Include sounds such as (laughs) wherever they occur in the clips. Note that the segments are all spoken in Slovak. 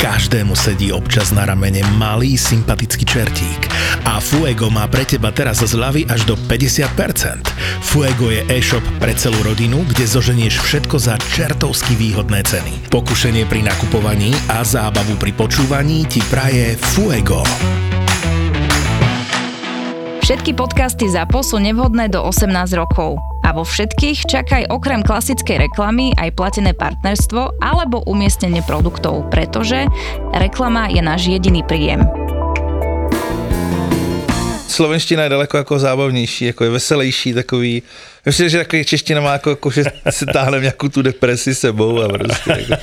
Každému sedí občas na ramene malý sympatický čertík. A Fuego má pre teba teraz zľavy až do 50%. Fuego je e-shop pre celú rodinu, kde zoženieš všetko za čertovsky výhodné ceny. Pokušenie pri nakupovaní a zábavu pri počúvaní ti praje Fuego. Všetky podcasty ZAPO sú nevhodné do 18 rokov. A vo všetkých čakaj okrem klasickej reklamy aj platené partnerstvo alebo umiestnenie produktov, pretože reklama je náš jediný príjem. Slovenština je daleko jako zábavnější, jako je veselější, takový Myslím, že takový čeština má jako, jako že si táhne nějakou tu depresi sebou a prostě jako,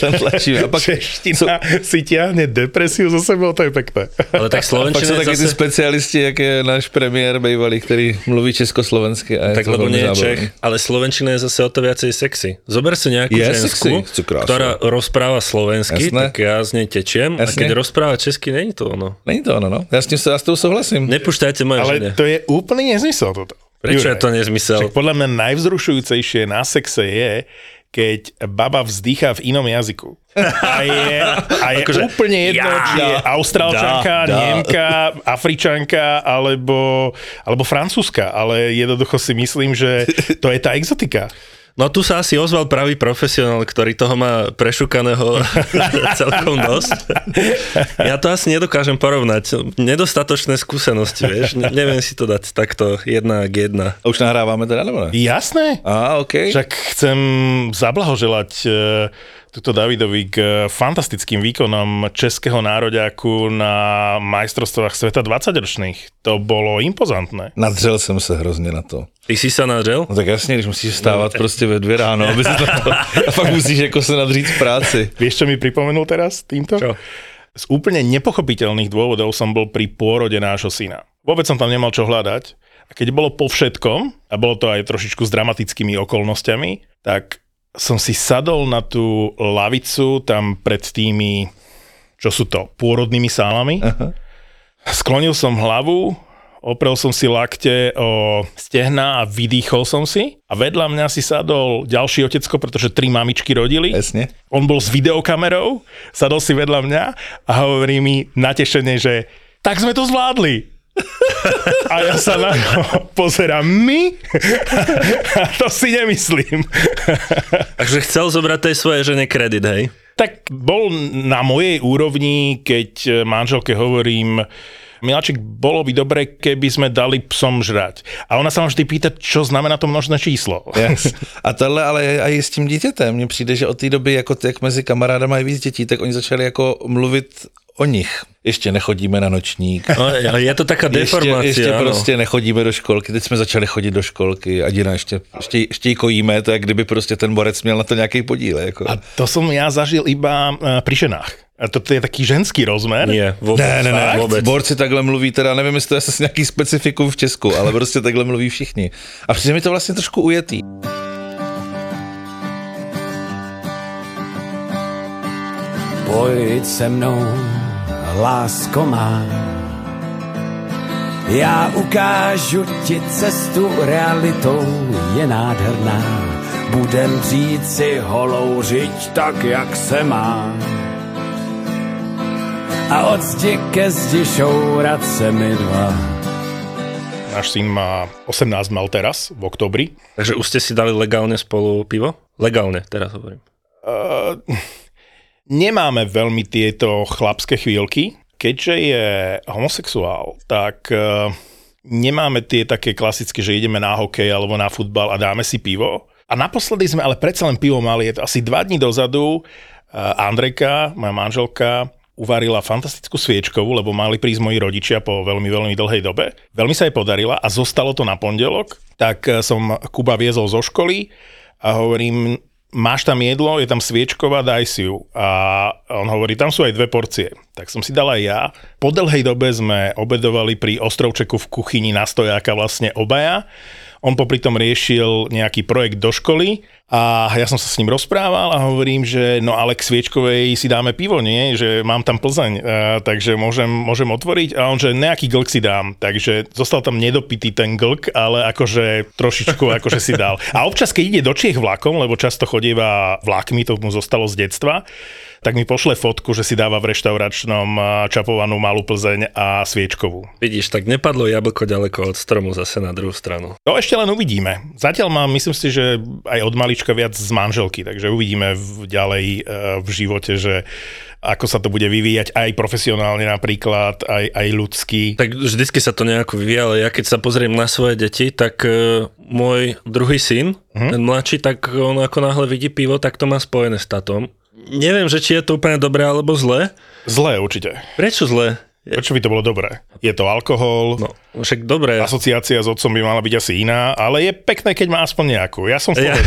tam tlačíme. A pak čeština sú, si ťahne depresiu za sebou, to je pekné. Ale tak slovenčina Pak jsou taky zase... ty specialisti, jak je náš premiér bývalý, který mluví československy. A je tak lebo nie je Čech, ale slovenčina je zase o to viacej sexy. Zober si nejakú je žensku, ktorá rozpráva slovensky, Jasné. tak ja z nej tečiem Jasne. a keď rozpráva česky, není to ono. Není to ono, no. Ja s, tým, ja s tou souhlasím. Nepúšťajte moje Ale žene. to je úplný nezmysel toto. Prečo je to nezmysel? Však podľa mňa najvzrušujúcejšie na sexe je, keď baba vzdychá v inom jazyku. A je, a je akože, úplne jedno, ja, či je austrálčanka, da, nemka, afričanka alebo, alebo francúzska, ale jednoducho si myslím, že to je tá exotika. No tu sa asi ozval pravý profesionál, ktorý toho má prešukaného (laughs) celkom dosť. Ja to asi nedokážem porovnať. Nedostatočné skúsenosti, vieš. Ne, neviem si to dať takto jedna k jedna. A už nahrávame teda, nebo ne? Jasné. Á, OK. Však chcem zablahoželať uh, tuto Davidovi k fantastickým výkonom českého nároďáku na majstrovstvách sveta 20-ročných. To bolo impozantné. Nadřel jsem se hrozně na to. Ty si sa nadřel? No tak jasně, když musíš stávat no. prostě ve dvě ráno, aby si to, a fakt musíš jako se nadřít v práci. Vieš, čo mi pripomenul teraz týmto? Čo? Z úplne nepochopiteľných dôvodov som bol pri pôrode nášho syna. Vôbec som tam nemal čo hľadať. A keď bolo po všetkom, a bolo to aj trošičku s dramatickými okolnostiami, tak som si sadol na tú lavicu tam pred tými, čo sú to, pôrodnými sálami. Aha. Sklonil som hlavu, oprel som si lakte o stehna a vydýchol som si. A vedľa mňa si sadol ďalší otecko, pretože tri mamičky rodili. Jasne. On bol s videokamerou, sadol si vedľa mňa a hovorí mi natešene, že tak sme to zvládli. A ja sa na to pozerám, my? A to si nemyslím. Takže chcel zobrať tej svojej žene kredit, hej? Tak bol na mojej úrovni, keď manželke hovorím, Miláčik, bolo by dobre, keby sme dali psom žrať. A ona sa ma vždy pýta, čo znamená to množné číslo. Yes. A tohle ale aj s tím dítětem. Mně přijde, že od té doby, jako jak mezi kamarádama je víc dětí, tak oni začali jako mluvit o nich. Ještě nechodíme na nočník. No, ale je to taká deformácia. Ještě, ještě prostě nechodíme do školky. Teď jsme začali chodit do školky. Adina, ještě, ještě, štějkojíme, to je, kdyby prostě ten borec měl na to nějaký podíl. Jako. A to som ja zažil iba uh, pri ženách. A to je taký ženský rozmer? Nie, vôbec. Ne, ne, ne, vůbec. Borci takhle mluví, teda nevím, jestli to je asi nějaký specifikum v Česku, ale prostě takhle mluví všichni. A přijde mi to vlastně trošku ujetý. Pojď se mnou, lásko má. Já ukážu ti cestu realitou, je nádherná. Budem dřít si holou řiď tak, jak se má. A od zdi ke zdi šourat se mi dva. Náš syn má 18 mal teraz, v oktobri. Takže už ste si dali legálne spolu pivo? Legálne, teraz hovorím. Uh, nemáme veľmi tieto chlapské chvíľky. Keďže je homosexuál, tak uh, nemáme tie také klasické, že ideme na hokej alebo na futbal a dáme si pivo. A naposledy sme ale predsa len pivo mali, je to asi dva dní dozadu. Uh, Andrejka, moja manželka, uvarila fantastickú sviečkovú, lebo mali prísť moji rodičia po veľmi, veľmi dlhej dobe. Veľmi sa jej podarila a zostalo to na pondelok, tak som Kuba viezol zo školy a hovorím, máš tam jedlo, je tam sviečková, daj si ju. A on hovorí, tam sú aj dve porcie. Tak som si dal aj ja. Po dlhej dobe sme obedovali pri ostrovčeku v kuchyni na stojáka vlastne obaja. On popri tom riešil nejaký projekt do školy a ja som sa s ním rozprával a hovorím, že no ale k Sviečkovej si dáme pivo, nie? Že mám tam Plzeň, uh, takže môžem, môžem otvoriť a on, že nejaký glk si dám. Takže zostal tam nedopitý ten glk, ale akože trošičku akože si dal. A občas, keď ide do Čiech vlakom, lebo často chodieva vlakmi, to mu zostalo z detstva, tak mi pošle fotku, že si dáva v reštauračnom čapovanú malú Plzeň a sviečkovú. Vidíš, tak nepadlo jablko ďaleko od stromu zase na druhú stranu. To ešte len uvidíme. Zatiaľ mám, myslím si, že aj od malička viac z manželky, takže uvidíme v, ďalej e, v živote, že ako sa to bude vyvíjať aj profesionálne napríklad, aj, aj ľudský. Tak vždycky sa to nejako vyvíja, ale ja keď sa pozriem na svoje deti, tak uh, môj druhý syn, uh-huh. ten mladší, tak on ako náhle vidí pivo, tak to má spojené s tatom. Neviem, že či je to úplne dobré alebo zlé. Zlé určite. Prečo zlé? Prečo by to bolo dobré? Je to alkohol, No, však dobre. asociácia s otcom by mala byť asi iná, ale je pekné, keď má aspoň nejakú. Ja som Ja.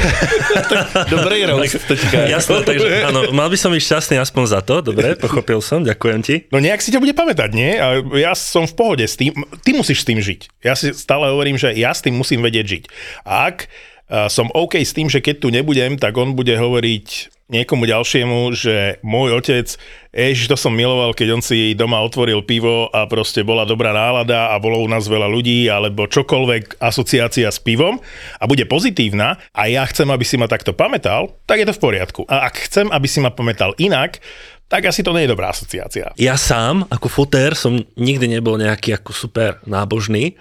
(laughs) Dobrý teďka. jasné, takže áno, mal by som byť šťastný aspoň za to, dobre, pochopil som, ďakujem ti. No nejak si ťa bude pamätať, nie? A ja som v pohode s tým. Ty musíš s tým žiť. Ja si stále hovorím, že ja s tým musím vedieť žiť. A ak som OK s tým, že keď tu nebudem, tak on bude hovoriť niekomu ďalšiemu, že môj otec, ježiš, to som miloval, keď on si doma otvoril pivo a proste bola dobrá nálada a bolo u nás veľa ľudí, alebo čokoľvek asociácia s pivom a bude pozitívna a ja chcem, aby si ma takto pamätal, tak je to v poriadku. A ak chcem, aby si ma pamätal inak, tak asi to nie je dobrá asociácia. Ja sám, ako fotér, som nikdy nebol nejaký ako super nábožný,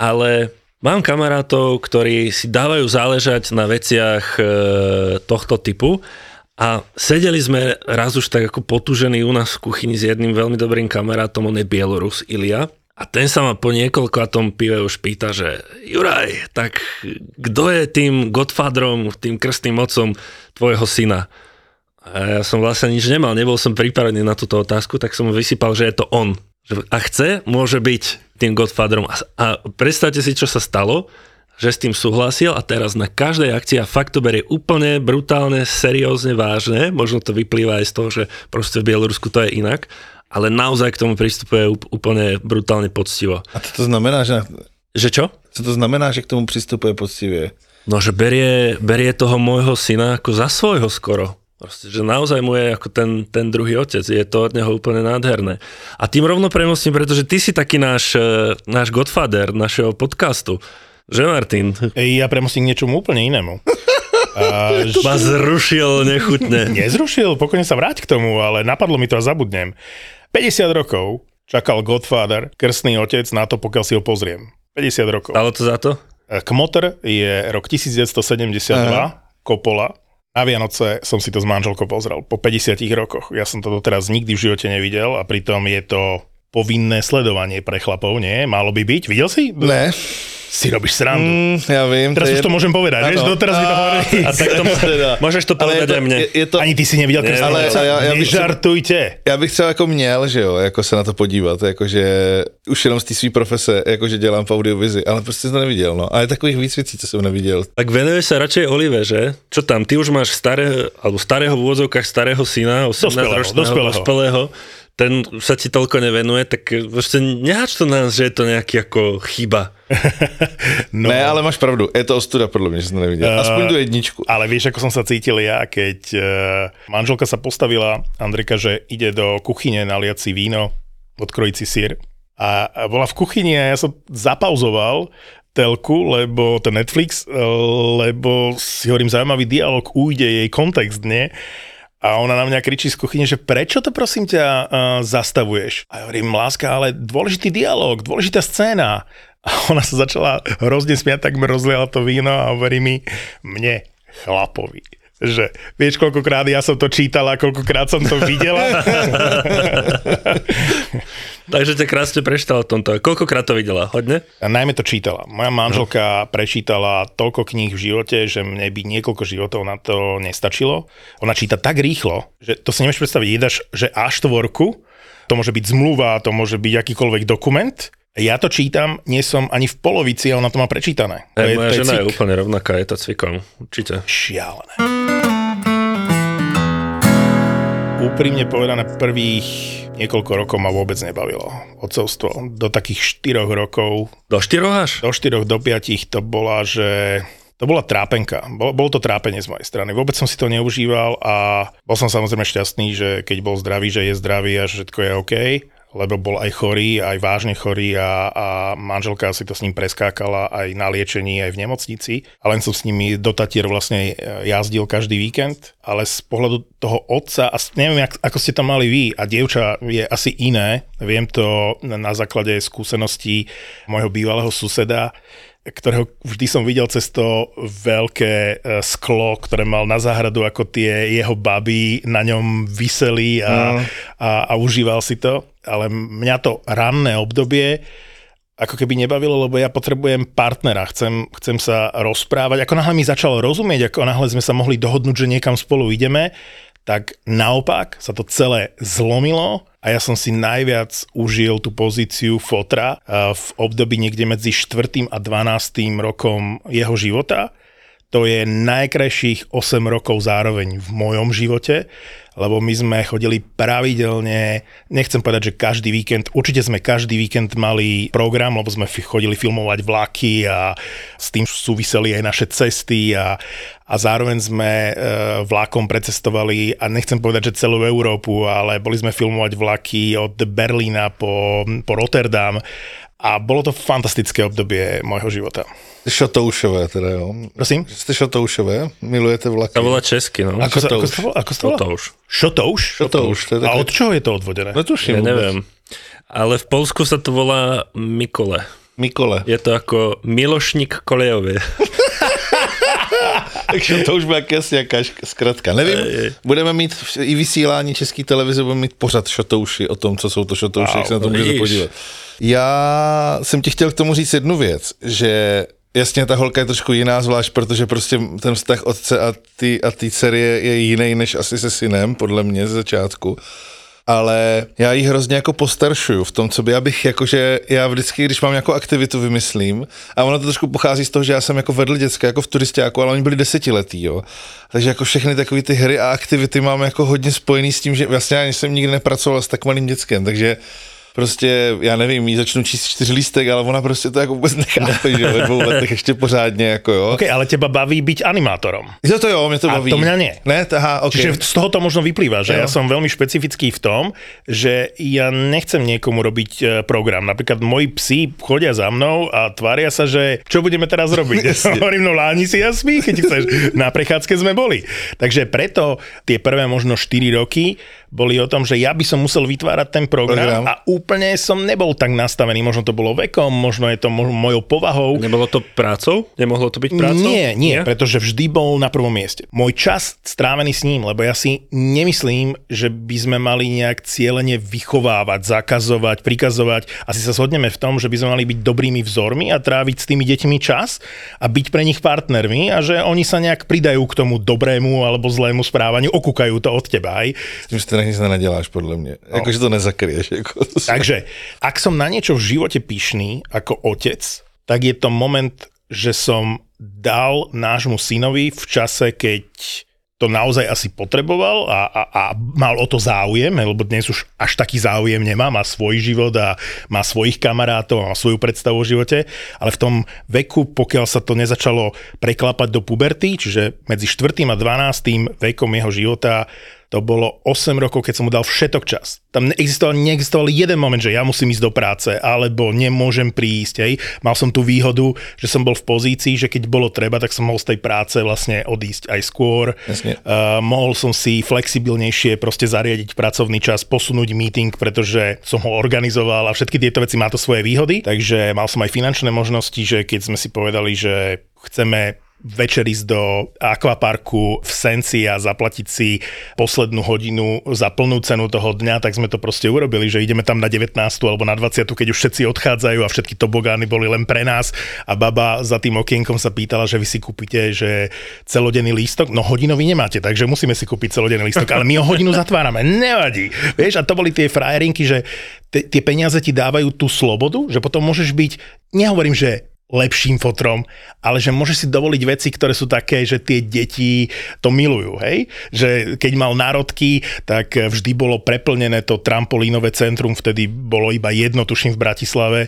ale mám kamarátov, ktorí si dávajú záležať na veciach e, tohto typu a sedeli sme raz už tak ako potúžení u nás v kuchyni s jedným veľmi dobrým kamarátom, on je Bielorus, Ilia. A ten sa ma po niekoľko tom pive už pýta, že Juraj, tak kto je tým godfatrom, tým krstným mocom tvojho syna? A ja som vlastne nič nemal, nebol som pripravený na túto otázku, tak som mu vysypal, že je to on. A chce, môže byť tým Godfatherom. A, a predstavte si, čo sa stalo, že s tým súhlasil a teraz na každej akcii a fakt to berie úplne brutálne, seriózne, vážne. Možno to vyplýva aj z toho, že proste v Bielorusku to je inak, ale naozaj k tomu pristupuje úp- úplne brutálne poctivo. A to, to znamená, že... Že čo? Co to znamená, že k tomu přistupuje poctivě? No, že berie, berie toho môjho syna ako za svojho skoro. Proste, že naozaj mu je ako ten, ten druhý otec. Je to od neho úplne nádherné. A tým rovno premostím, pretože ty si taký náš, eh, náš godfather našeho podcastu. Že Martin? Ja premostím k niečomu úplne inému. (laughs) A, Ma zrušil nechutne. (laughs) Nezrušil, pokojne sa vráť k tomu, ale napadlo mi to a zabudnem. 50 rokov čakal Godfather, krstný otec, na to, pokiaľ si ho pozriem. 50 rokov. Stalo to za to? Kmotr je rok 1972, Coppola. Na Vianoce som si to s manželkou pozrel po 50 rokoch. Ja som to doteraz nikdy v živote nevidel a pritom je to povinné sledovanie pre chlapov, nie? Malo by byť. Videl si? Ne. Si robíš srandu. Mm, já vím. Teraz je už to jedno- môžem povedať, vieš? Ano. Doteraz mi to hovorili. A tak to, Teda. môžeš to je povedať to, aj mne. je, je to, Ani ty si nevidel krstného ale- ale ja- ja bych se- Nežartujte. já bych třeba jako měl, že jo, jako se na to podívat, jakože už jenom z té své profese, jakože dělám v audiovizi, ale prostě jsem to neviděl, no. A je takových víc věcí, co jsem neviděl. Tak venuješ sa radšej Olive, že? Čo tam, ty už máš staré, alebo starého v úvodzovkách starého syna, 18 Dospelého, ročného, dospelého. dospelého, ten sa ti toľko nevenuje, tak proste nehač to nás, že je to nejaký ako chyba. (laughs) No. Ne, ale máš pravdu, je to ostuda podle mě, že jsem to neviděl. Aspoň tu jedničku. Ale vieš, ako som sa cítil ja, keď uh, manželka sa postavila, Andrika, že ide do kuchyne naliať si víno, odkrojiť si sír. A a bola v kuchyni a ja som zapauzoval telku, lebo ten Netflix, eh, lebo si hovorím, zaujímavý dialog, ujde jej kontext, nie? A ona na mňa kričí z kuchyne, že prečo to prosím ťa uh, zastavuješ? A ja hovorím, láska, ale dôležitý dialog, dôležitá scéna. A ona sa začala hrozne smiať, tak mi rozliala to víno a hovorí mi, mne, chlapovi, že vieš, koľkokrát ja som to čítala, koľkokrát som to videla. (laughs) Takže ťa krásne preštala v tomto. Koľkokrát to videla? Hodne? A najmä to čítala. Moja manželka prečítala toľko kníh v živote, že mne by niekoľko životov na to nestačilo. Ona číta tak rýchlo, že to si nevieš predstaviť. Jedaš, že A4, to môže byť zmluva, to môže byť akýkoľvek dokument. Ja to čítam, nie som ani v polovici a ona to má prečítané. To Aj moja žena je cvik. úplne rovnaká, je to cvikom. Určite. šialené. Úprimne povedané, prvých niekoľko rokov ma vôbec nebavilo odcovstvo. Do takých 4 rokov, Do štyroch až? do 4 do 5 to bola, že to bola trápenka. Bol, bolo to trápenie z mojej strany. Vôbec som si to neužíval a bol som samozrejme šťastný, že keď bol zdravý, že je zdravý a že všetko je OK. Lebo bol aj chorý, aj vážne chorý a, a manželka si to s ním preskákala aj na liečení, aj v nemocnici. A len som s nimi do Tatier vlastne jazdil každý víkend, ale z pohľadu toho otca, a neviem, ako ste to mali vy, a dievča je asi iné, viem to na základe skúseností môjho bývalého suseda, ktorého vždy som videl cez to veľké e, sklo, ktoré mal na záhradu, ako tie jeho baby na ňom vyseli a, mm. a, a užíval si to. Ale mňa to ranné obdobie ako keby nebavilo, lebo ja potrebujem partnera, chcem, chcem sa rozprávať. Ako náhle mi začalo rozumieť, ako náhle sme sa mohli dohodnúť, že niekam spolu ideme, tak naopak sa to celé zlomilo a ja som si najviac užil tú pozíciu fotra v období niekde medzi 4. a 12. rokom jeho života. To je najkrajších 8 rokov zároveň v mojom živote lebo my sme chodili pravidelne, nechcem povedať, že každý víkend, určite sme každý víkend mali program, lebo sme chodili filmovať vlaky a s tým súviseli aj naše cesty a, a zároveň sme e, vlakom precestovali, a nechcem povedať, že celú Európu, ale boli sme filmovať vlaky od Berlína po, po Rotterdam a bolo to fantastické obdobie môjho života. Šotoušové teda, jo. Prosím? Ste šotoušové? Milujete vlaky? To volá česky, no. Ako, sa, ako, Šotouš. sa, ako sa to? Šotouš. Šotouš? Šotouš. To je A také... od čoho je to odvodené? Netuším Ja neviem. Ale v Polsku sa to volá Mikole. Mikole. Je to ako Milošník kolejový. (laughs) Takže to už bude jakási jaká zkratka. Nevím, budeme mít i vysílání české televize, budeme mít pořad šotouši o tom, co jsou to šotouši, Wow, jak se na to můžete podívat. Já jsem ti chtěl k tomu říct jednu věc, že Jasně, ta holka je trošku jiná, zvlášť protože prostě ten vztah otce a ty, a ty dcery je, je jiný než asi se synem, podle mě ze začátku ale já ji hrozně jako postaršuju v tom, co by já bych jakože, já vždycky, když mám nějakou aktivitu, vymyslím, a ono to trošku pochází z toho, že já jsem jako vedl děcka, jako v turistiáku, ale oni byli desetiletí, jo. Takže jako všechny takové ty hry a aktivity mám jako hodně spojený s tím, že vlastně já jsem nikdy nepracoval s tak malým dětskem, takže prostě, já nevím, jí začnu číst čtyři lístek, ale ona prostě to jako vůbec nechápe, že ve dvou letech (laughs) ještě pořádně, jako jo. OK, ale teba baví byť animátorom. Jo, to jo, mě to A baví. to mňa nie. Ne, aha, ok. Čiže z toho to možno vyplýva, že Jo. ja som veľmi špecifický v tom, že ja nechcem niekomu robiť e, program. Napríklad moji psi chodia za mnou a tvária sa, že čo budeme teraz robiť. (laughs) Hovorím, no láni si a spí, keď chceš. Na prechádzke sme boli. Takže preto tie prvé možno 4 roky boli o tom, že ja by som musel vytvárať ten program, Program. a úplne som nebol tak nastavený. Možno to bolo vekom, možno je to mo- mojou povahou. Nebolo to prácou? Nemohlo to byť prácou? Nie, nie, pretože vždy bol na prvom mieste. Môj čas strávený s ním, lebo ja si nemyslím, že by sme mali nejak cieľene vychovávať, zakazovať, prikazovať. Asi sa shodneme v tom, že by sme mali byť dobrými vzormi a tráviť s tými deťmi čas a byť pre nich partnermi a že oni sa nejak pridajú k tomu dobrému alebo zlému správaniu, okúkajú to od teba. Aj. S nic nenaděláš, podle mě. No. Jakože to nezakryješ. Jako. Takže, ak som na niečo v živote pyšný ako otec, tak je to moment, že som dal nášmu synovi v čase, keď to naozaj asi potreboval a, a, a mal o to záujem, lebo dnes už až taký záujem nemá, má svoj život a má svojich kamarátov, má svoju predstavu o živote, ale v tom veku, pokiaľ sa to nezačalo preklapať do puberty, čiže medzi 4. a 12. vekom jeho života, to bolo 8 rokov, keď som mu dal všetok čas. Tam neexistoval, neexistoval jeden moment, že ja musím ísť do práce, alebo nemôžem prísť. Hej. Mal som tú výhodu, že som bol v pozícii, že keď bolo treba, tak som mohol z tej práce vlastne odísť aj skôr. Jasne. Uh, mohol som si flexibilnejšie proste zariadiť pracovný čas, posunúť meeting, pretože som ho organizoval a všetky tieto veci má to svoje výhody. Takže mal som aj finančné možnosti, že keď sme si povedali, že chceme večer ísť do akvaparku v Senci a zaplatiť si poslednú hodinu za plnú cenu toho dňa, tak sme to proste urobili, že ideme tam na 19. alebo na 20. keď už všetci odchádzajú a všetky tobogány boli len pre nás a baba za tým okienkom sa pýtala, že vy si kúpite, že celodenný lístok, no hodinový nemáte, takže musíme si kúpiť celodenný lístok, ale my ho hodinu (laughs) zatvárame, nevadí. Vieš, a to boli tie frajerinky, že tie peniaze ti dávajú tú slobodu, že potom môžeš byť, nehovorím, že lepším fotrom, ale že môžeš si dovoliť veci, ktoré sú také, že tie deti to milujú, hej? Že keď mal národky, tak vždy bolo preplnené to trampolínové centrum, vtedy bolo iba jedno, tuším, v Bratislave.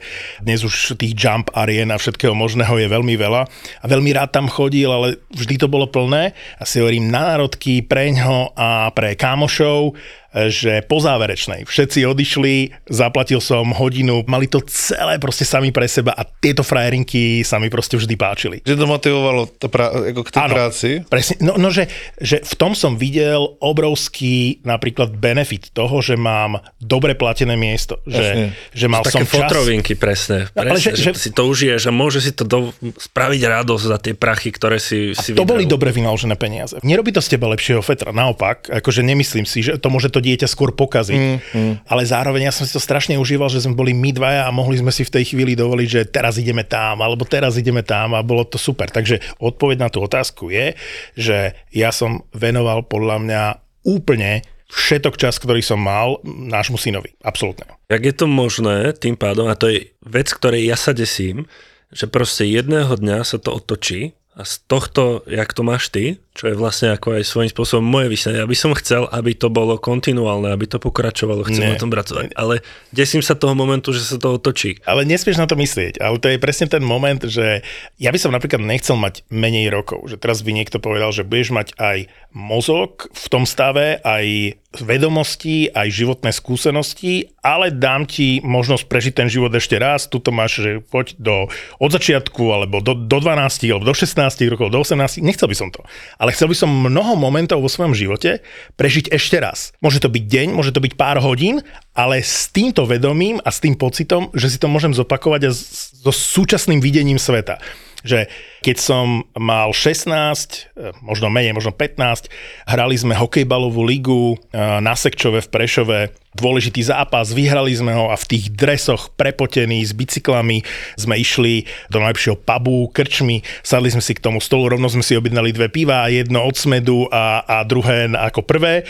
Dnes už tých jump arien a všetkého možného je veľmi veľa a veľmi rád tam chodil, ale vždy to bolo plné a si hovorím národky preňho a pre kámošov že po záverečnej všetci odišli, zaplatil som hodinu, mali to celé proste sami pre seba a tieto frajerinky sa mi proste vždy páčili. Že to motivovalo to pra, ako k tej Áno. práci? Presne, no, no že, že v tom som videl obrovský napríklad benefit toho, že mám dobre platené miesto. Že, že mal som Také čas. fotrovinky, presne. presne ale že- že, že- si to užiješ a môže si to do, spraviť radosť za tie prachy, ktoré si, A si to boli vydal. dobre vynaložené peniaze. Nerobí to z teba lepšieho fetra, naopak, akože nemyslím si, že to môže to dieťa skôr pokaziť, mm, mm. ale zároveň ja som si to strašne užíval, že sme boli my dvaja a mohli sme si v tej chvíli dovoliť, že teraz ideme tam, alebo teraz ideme tam a bolo to super. Takže odpoveď na tú otázku je, že ja som venoval podľa mňa úplne všetok čas, ktorý som mal nášmu synovi. Absolútne. Jak je to možné tým pádom, a to je vec, ktorej ja sa desím, že proste jedného dňa sa to otočí a z tohto, jak to máš ty, čo je vlastne ako aj svojím spôsobom moje vysnenie, aby som chcel, aby to bolo kontinuálne, aby to pokračovalo, chcem Nie. na tom pracovať. Ale desím sa toho momentu, že sa to otočí. Ale nesmieš na to myslieť. Ale to je presne ten moment, že ja by som napríklad nechcel mať menej rokov. Že teraz by niekto povedal, že budeš mať aj mozog v tom stave, aj vedomosti, aj životné skúsenosti, ale dám ti možnosť prežiť ten život ešte raz. Tuto máš, že poď do, od začiatku, alebo do, do 12, alebo do 16 rokov, do 18. Nechcel by som to. Ale chcel by som mnoho momentov vo svojom živote prežiť ešte raz. Môže to byť deň, môže to byť pár hodín, ale s týmto vedomím a s tým pocitom, že si to môžem zopakovať a so súčasným videním sveta. Že keď som mal 16, eh, možno menej, možno 15, hrali sme hokejbalovú ligu eh, na Sekčove v Prešove, dôležitý zápas, vyhrali sme ho a v tých dresoch prepotení s bicyklami sme išli do najlepšieho pubu, krčmy, sadli sme si k tomu stolu, rovno sme si objednali dve piva, jedno od smedu a, a druhé ako prvé.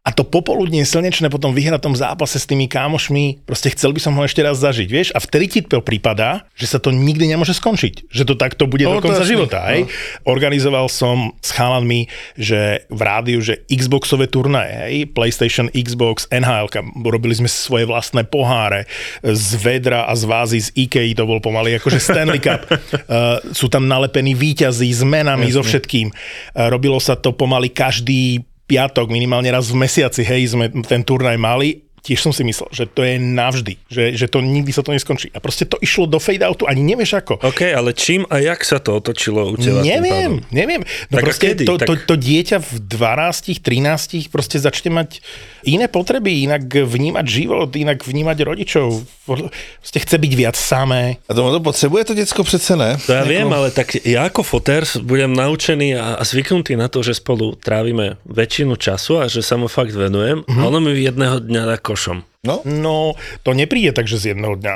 A to popoludne slnečné po tom vyhratom zápase s tými kámošmi, proste chcel by som ho ešte raz zažiť, vieš? A vtedy ti to prípada, že sa to nikdy nemôže skončiť. Že to takto bude No, do konca života, hej? Organizoval som s chalanmi, že v rádiu, že Xboxové turnaje, hej? PlayStation, Xbox, NHL, robili sme svoje vlastné poháre z vedra a z vázy z Ikei, to bol pomaly akože Stanley (laughs) Cup. Uh, sú tam nalepení výťazí s menami, so všetkým. Uh, robilo sa to pomaly každý piatok, minimálne raz v mesiaci, hej, sme ten turnaj mali, tiež som si myslel, že to je navždy, že, že to nikdy sa to neskončí. A proste to išlo do fade-outu, ani nevieš ako. OK, ale čím a jak sa to otočilo u teba? Neviem, neviem. No Tak proste kedy? to, to, Tak- to dieťa v 12, 13 proste začne mať iné potreby, inak vnímať život, inak vnímať rodičov. Proste chce byť viac samé. A to, to potřebuje to děcko přece, ne? To ja viem, ale tak ja ako fotér budem naučený a, a zvyknutý na to, že spolu trávime väčšinu času a že sa mu fakt venujem. Mm-hmm. A ono mi jedného dňa dá košom. No, No, to nepríde takže z jedného dňa.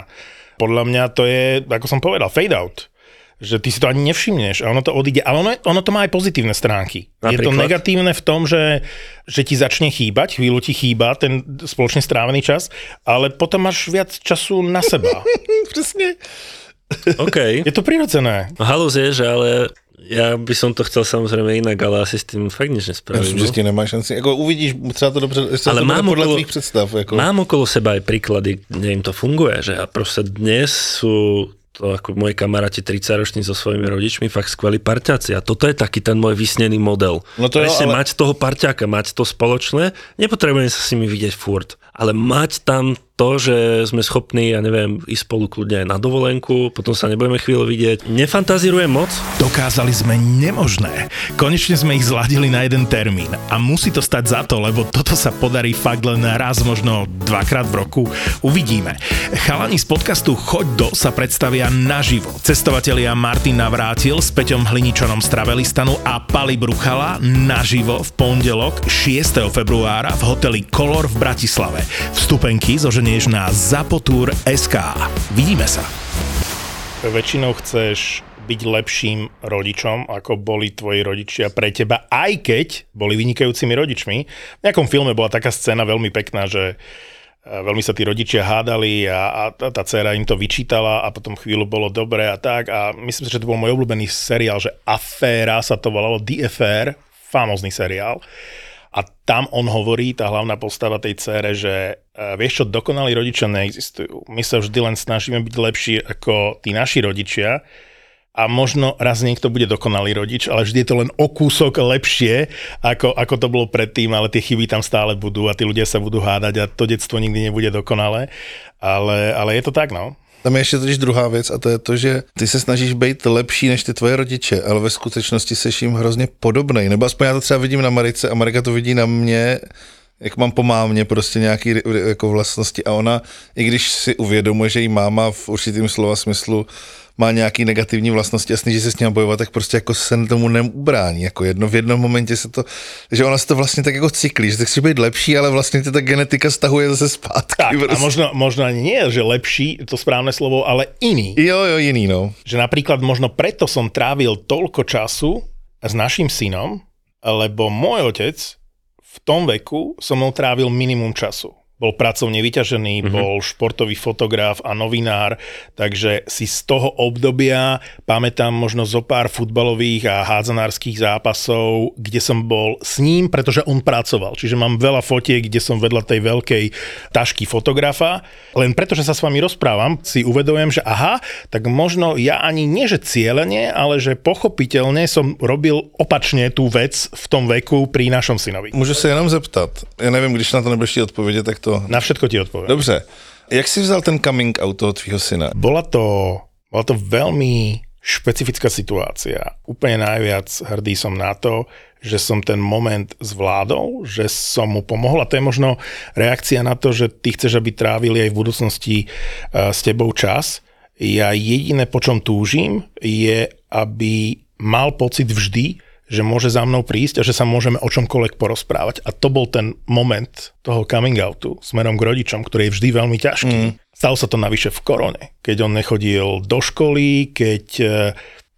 Podľa mňa to je, ako som povedal, fade out. Že ty si to ani nevšimneš a ono to odíde. Ale ono, ono to má aj pozitívne stránky. Je to Napríklad? negatívne v tom, že, že ti začne chýbať, chvíľu ti chýba ten spoločne strávený čas, ale potom máš viac času na seba. (laughs) přesně. (laughs) OK. Je to prirodzené. Halus je, že ale ja by som to chcel samozrejme inak, ale asi s tým fakt nič Já nespravím. myslím, že s tím nemáš šanci. Jako uvidíš, třeba to dobře, jestli Ale to mám podle okolo- tvých představ. Jako. Mám okolo seba aj príklady, kde im to funguje, že a proste dnes sú to ako moji kamaráti 30 roční so svojimi rodičmi fakt skvelí parťáci a toto je taký ten môj vysnený model. No to jo, Presne ale- mať toho parťáka, mať to spoločné, nepotrebujem sa s nimi vidieť furt, ale mať tam to, že sme schopní, ja neviem, ísť spolu kľudne aj na dovolenku, potom sa nebudeme chvíľu vidieť. Nefantazírujem moc, Dokázali sme nemožné. Konečne sme ich zladili na jeden termín. A musí to stať za to, lebo toto sa podarí fakt len raz, možno dvakrát v roku. Uvidíme. Chalani z podcastu Choď do sa predstavia naživo. Cestovatelia Martin Navrátil s Peťom Hliničanom z Travelistanu a Pali Bruchala naživo v pondelok 6. februára v hoteli Color v Bratislave. Vstupenky zoženieš na zapotur.sk. Vidíme sa väčšinou chceš byť lepším rodičom, ako boli tvoji rodičia pre teba, aj keď boli vynikajúcimi rodičmi. V nejakom filme bola taká scéna veľmi pekná, že e, veľmi sa tí rodičia hádali a, a tá, tá dcera im to vyčítala a potom chvíľu bolo dobre a tak. A myslím si, že to bol môj obľúbený seriál, že Aféra sa to volalo, The Affair, famózny seriál. A tam on hovorí, tá hlavná postava tej cére, že uh, vieš čo, dokonalí rodičia neexistujú. My sa vždy len snažíme byť lepší ako tí naši rodičia a možno raz niekto bude dokonalý rodič, ale vždy je to len o kúsok lepšie, ako, ako to bolo predtým, ale tie chyby tam stále budú a tí ľudia sa budú hádať a to detstvo nikdy nebude dokonalé. Ale, ale je to tak, no. Tam je ještě totiž druhá věc a to je to, že ty se snažíš být lepší než ty tvoje rodiče, ale ve skutečnosti seš jim hrozně podobný. Nebo aspoň já to třeba vidím na Marice a Marika to vidí na mě, jak mám po mámě prostě nějaký jako vlastnosti a ona, i když si uvědomuje, že jí máma v určitým slova smyslu má nějaký negativní vlastnosti a snaží se s ním bojovat, tak prostě jako se tomu neubrání. Jako jedno, v jednom momentě se to, že ona se to vlastně tak jako cyklí, že tak chce být lepší, ale vlastně ta genetika stahuje zase zpátky. Tak, prostě. a možno, možno ani nie, že lepší, to správne slovo, ale iný. Jo, jo, jiný, no. Že napríklad možno preto som trávil toľko času s našim synom, lebo môj otec v tom veku so mnou trávil minimum času bol pracovne vyťažený, mm-hmm. bol športový fotograf a novinár, takže si z toho obdobia pamätám možno zo pár futbalových a hádzanárských zápasov, kde som bol s ním, pretože on pracoval. Čiže mám veľa fotiek, kde som vedľa tej veľkej tašky fotografa. Len preto, že sa s vami rozprávam, si uvedomujem, že aha, tak možno ja ani nie, že cieľene, ale že pochopiteľne som robil opačne tú vec v tom veku pri našom synovi. Můžu se jenom zeptat, já nevím, když na to nebudeš odpovědět, tak to... Na všetko ti odpoviem. Dobře. Jak si vzal ten coming out toho tvýho syna? Bola to, bola to veľmi špecifická situácia. Úplne najviac hrdý som na to, že som ten moment zvládol, že som mu pomohol a to je možno reakcia na to, že ty chceš, aby trávili aj v budúcnosti uh, s tebou čas. Ja jediné, po čom túžim, je, aby mal pocit vždy, že môže za mnou prísť a že sa môžeme o čomkoľvek porozprávať. A to bol ten moment toho coming outu smerom k rodičom, ktorý je vždy veľmi ťažký. Mm. Stalo sa to navyše v korone, keď on nechodil do školy, keď e,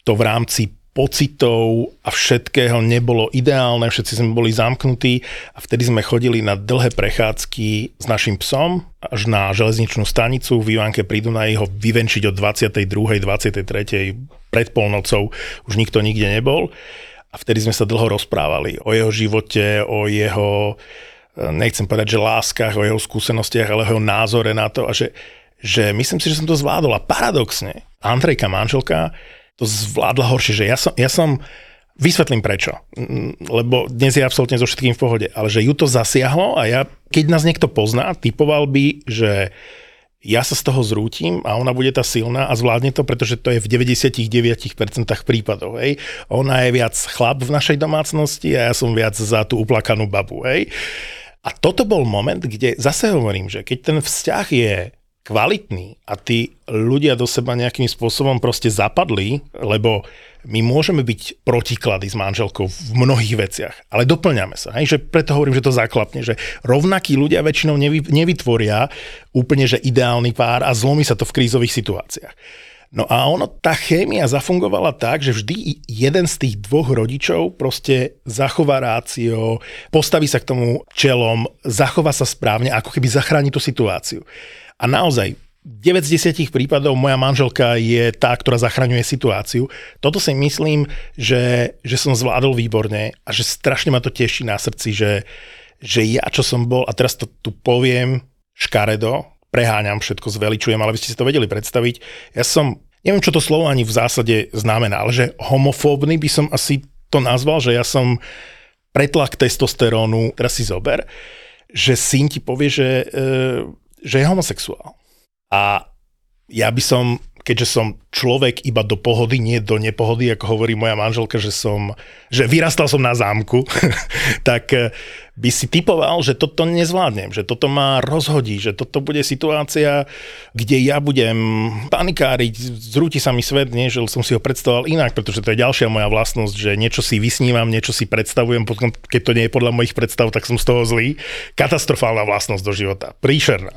to v rámci pocitov a všetkého nebolo ideálne, všetci sme boli zamknutí a vtedy sme chodili na dlhé prechádzky s našim psom až na železničnú stanicu v Ivánke pri Dunaji ho vyvenčiť od 22. 23. pred polnocou už nikto nikde nebol a vtedy sme sa dlho rozprávali o jeho živote, o jeho, e, nechcem povedať, že láskach, o jeho skúsenostiach, ale o jeho názore na to a že, že myslím si, že som to zvládol. A paradoxne Andrejka manželka to zvládla horšie, že ja som, ja som Vysvetlím prečo, lebo dnes je absolútne so všetkým v pohode, ale že ju to zasiahlo a ja, keď nás niekto pozná, typoval by, že ja sa z toho zrútim a ona bude tá silná a zvládne to, pretože to je v 99% prípadov. Hej. Ona je viac chlap v našej domácnosti a ja som viac za tú uplakanú babu. Hej. A toto bol moment, kde zase hovorím, že keď ten vzťah je kvalitný a tí ľudia do seba nejakým spôsobom proste zapadli, lebo my môžeme byť protiklady s manželkou v mnohých veciach, ale doplňame sa. Hej? Že preto hovorím, že to zaklapne, že rovnakí ľudia väčšinou nevy, nevytvoria úplne že ideálny pár a zlomí sa to v krízových situáciách. No a ono, tá chémia zafungovala tak, že vždy jeden z tých dvoch rodičov proste zachová rácio, postaví sa k tomu čelom, zachová sa správne, ako keby zachráni tú situáciu. A naozaj, 9 z 10 prípadov moja manželka je tá, ktorá zachraňuje situáciu. Toto si myslím, že, že som zvládol výborne a že strašne ma to teší na srdci, že, že ja, čo som bol, a teraz to tu poviem škaredo, preháňam všetko, zveličujem, ale by ste si to vedeli predstaviť. Ja som, neviem, čo to slovo ani v zásade znamená, ale že homofóbny by som asi to nazval, že ja som pretlak testosterónu, teraz si zober, že syn ti povie, že, e, že je homosexuál. A ja by som, keďže som človek iba do pohody, nie do nepohody, ako hovorí moja manželka, že som, že vyrastal som na zámku, (laughs) tak eh, by si typoval, že toto nezvládnem, že toto ma rozhodí, že toto bude situácia, kde ja budem panikáriť, zrúti sa mi svet, nie, že som si ho predstavoval inak, pretože to je ďalšia moja vlastnosť, že niečo si vysnívam, niečo si predstavujem, potom keď to nie je podľa mojich predstav, tak som z toho zlý. Katastrofálna vlastnosť do života, príšerná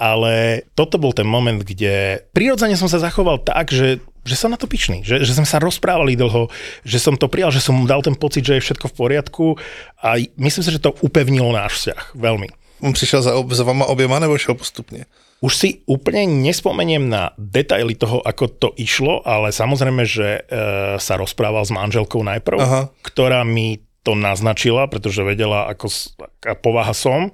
ale toto bol ten moment, kde prirodzene som sa zachoval tak, že že som na to pyšný, že, že sme sa rozprávali dlho, že som to prijal, že som mu dal ten pocit, že je všetko v poriadku a myslím si, že to upevnilo náš vzťah veľmi. On prišiel za, za vama objema nebo šiel postupne? Už si úplne nespomeniem na detaily toho, ako to išlo, ale samozrejme, že e, sa rozprával s manželkou najprv, Aha. ktorá mi to naznačila, pretože vedela, ako, aká povaha som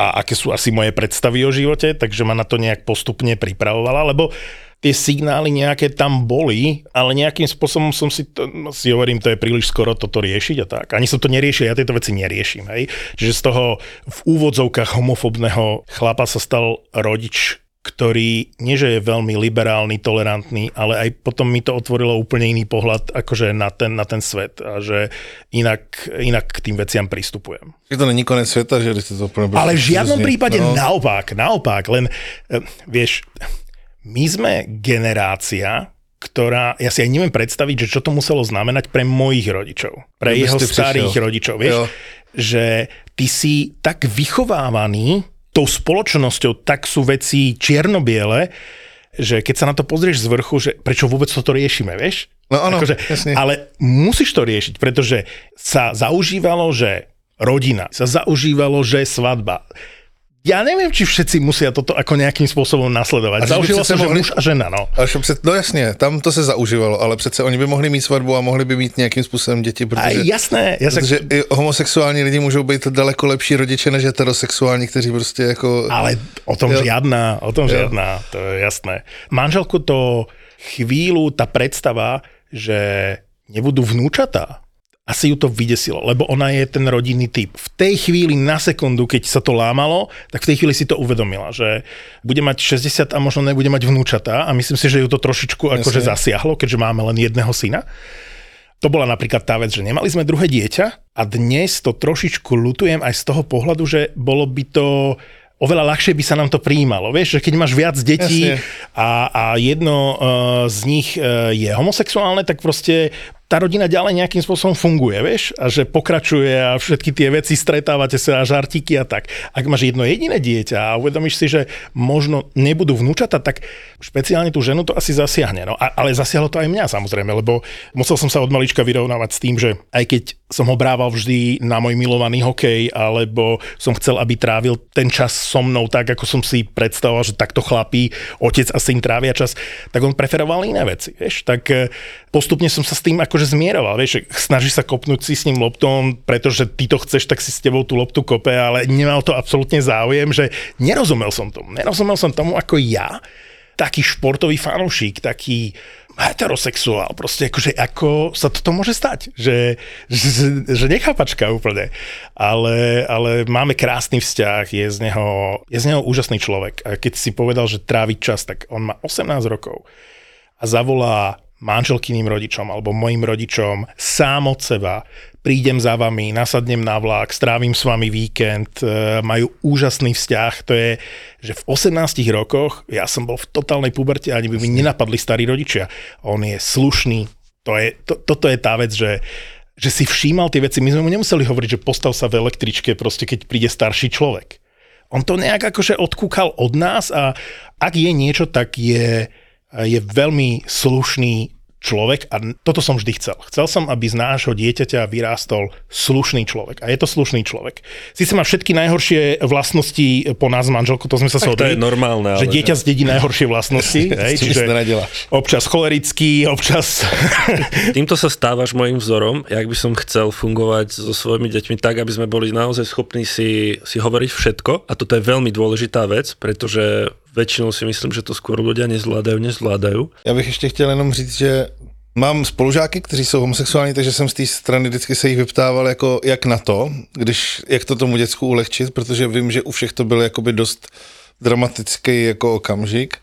a aké sú asi moje predstavy o živote, takže ma na to nejak postupne pripravovala, lebo tie signály nejaké tam boli, ale nejakým spôsobom som si, to, si hovorím, to je príliš skoro toto riešiť a tak. Ani som to neriešil, ja tieto veci neriešim. Hej. Čiže z toho v úvodzovkách homofobného chlapa sa stal rodič, ktorý nie že je veľmi liberálny, tolerantný, ale aj potom mi to otvorilo úplne iný pohľad akože na ten, na ten svet a že inak, inak k tým veciam pristupujem. To není konec sveta, že ste to úplne... Ale v žiadnom prípade no. naopak, naopak, len eh, vieš, my sme generácia, ktorá, ja si aj neviem predstaviť, že čo to muselo znamenať pre mojich rodičov, pre jeho starých prišiel. rodičov, vieš, jo. že ty si tak vychovávaný tou spoločnosťou, tak sú veci čierno-biele, že keď sa na to pozrieš z vrchu, že prečo vôbec toto riešime, vieš? No áno, akože, Ale musíš to riešiť, pretože sa zaužívalo, že rodina, sa zaužívalo, že svadba ja neviem, či všetci musia toto ako nejakým spôsobom nasledovať. Zaužilo mohli... že muž a žena, no. A před, no jasně, tam to se zaužívalo, ale přece oni by mohli mít svatbu a mohli by mít nějakým způsobem děti, protože, a jasné, jasné. protože i homosexuální lidi můžou být daleko lepší rodiče než heterosexuální, kteří prostě jako... Ale o tom jo. žiadna, o tom jo. žiadna, to je jasné. Manželku to chvíľu, tá predstava, že nebudú vnúčatá, asi ju to vydesilo, lebo ona je ten rodinný typ. V tej chvíli na sekundu, keď sa to lámalo, tak v tej chvíli si to uvedomila, že bude mať 60 a možno nebude mať vnúčatá a myslím si, že ju to trošičku Jasne. akože zasiahlo, keďže máme len jedného syna. To bola napríklad tá vec, že nemali sme druhé dieťa a dnes to trošičku lutujem aj z toho pohľadu, že bolo by to oveľa ľahšie by sa nám to prijímalo. Vieš, že keď máš viac detí a, a jedno uh, z nich uh, je homosexuálne, tak proste tá rodina ďalej nejakým spôsobom funguje, vieš, a že pokračuje a všetky tie veci, stretávate sa a žartiky a tak. Ak máš jedno jediné dieťa a uvedomíš si, že možno nebudú vnúčata, tak špeciálne tú ženu to asi zasiahne. No, ale zasiahlo to aj mňa samozrejme, lebo musel som sa od malička vyrovnávať s tým, že aj keď som ho brával vždy na môj milovaný hokej, alebo som chcel, aby trávil ten čas so mnou tak, ako som si predstavoval, že takto chlapí, otec a syn trávia čas, tak on preferoval iné veci, vieš. Tak eh, postupne som sa s tým ako akože zmieroval, vieš, snaží sa kopnúť si s ním loptom, pretože ty to chceš, tak si s tebou tú loptu kope, ale nemal to absolútne záujem, že nerozumel som tomu. Nerozumel som tomu ako ja, taký športový fanúšik, taký heterosexuál, proste akože ako sa toto môže stať, že, že, že nechápačka úplne, ale, ale máme krásny vzťah, je z, neho, je z neho úžasný človek. A keď si povedal, že tráviť čas, tak on má 18 rokov a zavolá manželkyným rodičom alebo mojim rodičom sám od seba, prídem za vami, nasadnem na vlak, strávim s vami víkend, e, majú úžasný vzťah, to je, že v 18 rokoch, ja som bol v totálnej puberte, ani by mi nenapadli starí rodičia. On je slušný, to je, to, toto je tá vec, že že si všímal tie veci. My sme mu nemuseli hovoriť, že postav sa v električke, proste keď príde starší človek. On to nejak akože odkúkal od nás a ak je niečo, tak je je veľmi slušný človek a toto som vždy chcel. Chcel som, aby z nášho dieťaťa vyrástol slušný človek. A je to slušný človek. Sice má všetky najhoršie vlastnosti po nás manželku, to sme sa shodli. To je normálne. Ale že dieťa zdedí najhoršie vlastnosti. (laughs) hej, čiže občas cholerický, občas... (laughs) Týmto sa stávaš môjim vzorom, jak by som chcel fungovať so svojimi deťmi tak, aby sme boli naozaj schopní si, si hovoriť všetko. A toto je veľmi dôležitá vec, pretože väčšinou si myslím, že to skôr ľudia nezvládajú, nezvládajú. Já bych ještě chtěl jenom říct, že Mám spolužáky, kteří jsou homosexuální, takže jsem z té strany vždycky se jich vyptával, jako jak na to, když, jak to tomu děcku ulehčit, protože vím, že u všech to byl jakoby dost dramatický jako okamžik,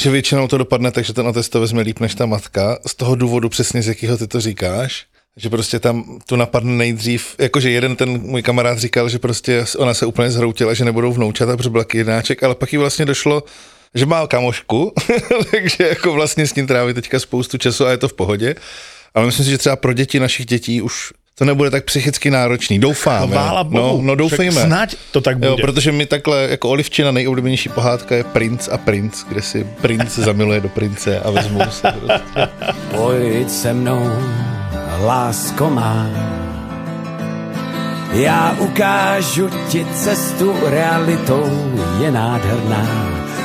že většinou to dopadne tak, že ten otec to vezme líp než ta matka, z toho důvodu přesně, z jakého ty to říkáš, že prostě tam tu napadne nejdřív, jakože jeden ten můj kamarád říkal, že prostě ona se úplně zhroutila, že nebudou vnoučata, protože byl jednáček, ale pak jí vlastně došlo, že má kamošku, (laughs) takže jako vlastně s ním tráví teďka spoustu času a je to v pohodě. Ale myslím si, že třeba pro děti našich dětí už to nebude tak psychicky náročný. Doufám. Chvála Bohu. No, no doufejme. Snať to tak bude. Jo, protože mi takhle, jako Olivčina nejoblíbenější pohádka je Princ a Princ, kde si princ zamiluje do prince a vezmu se prostě. Pojď se mnou, lásko má. Já ukážu ti cestu realitou, je nádherná.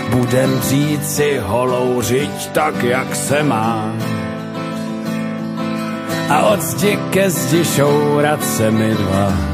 Budem si holou žiť tak, jak se má. A od zdi ke zdi šourat se mi dva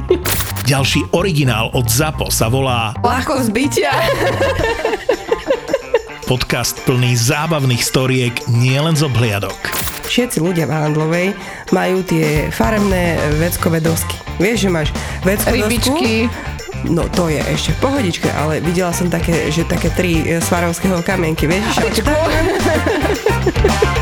Ďalší originál od ZAPO sa volá Ľahko zbytia. podcast plný zábavných storiek nielen z obhliadok. Všetci ľudia v Handlovej majú tie farebné veckové dosky. Vieš, že máš veckové Rybičky. No to je ešte v pohodičke, ale videla som také, že také tri e, svarovského kamienky, vieš? že- (laughs)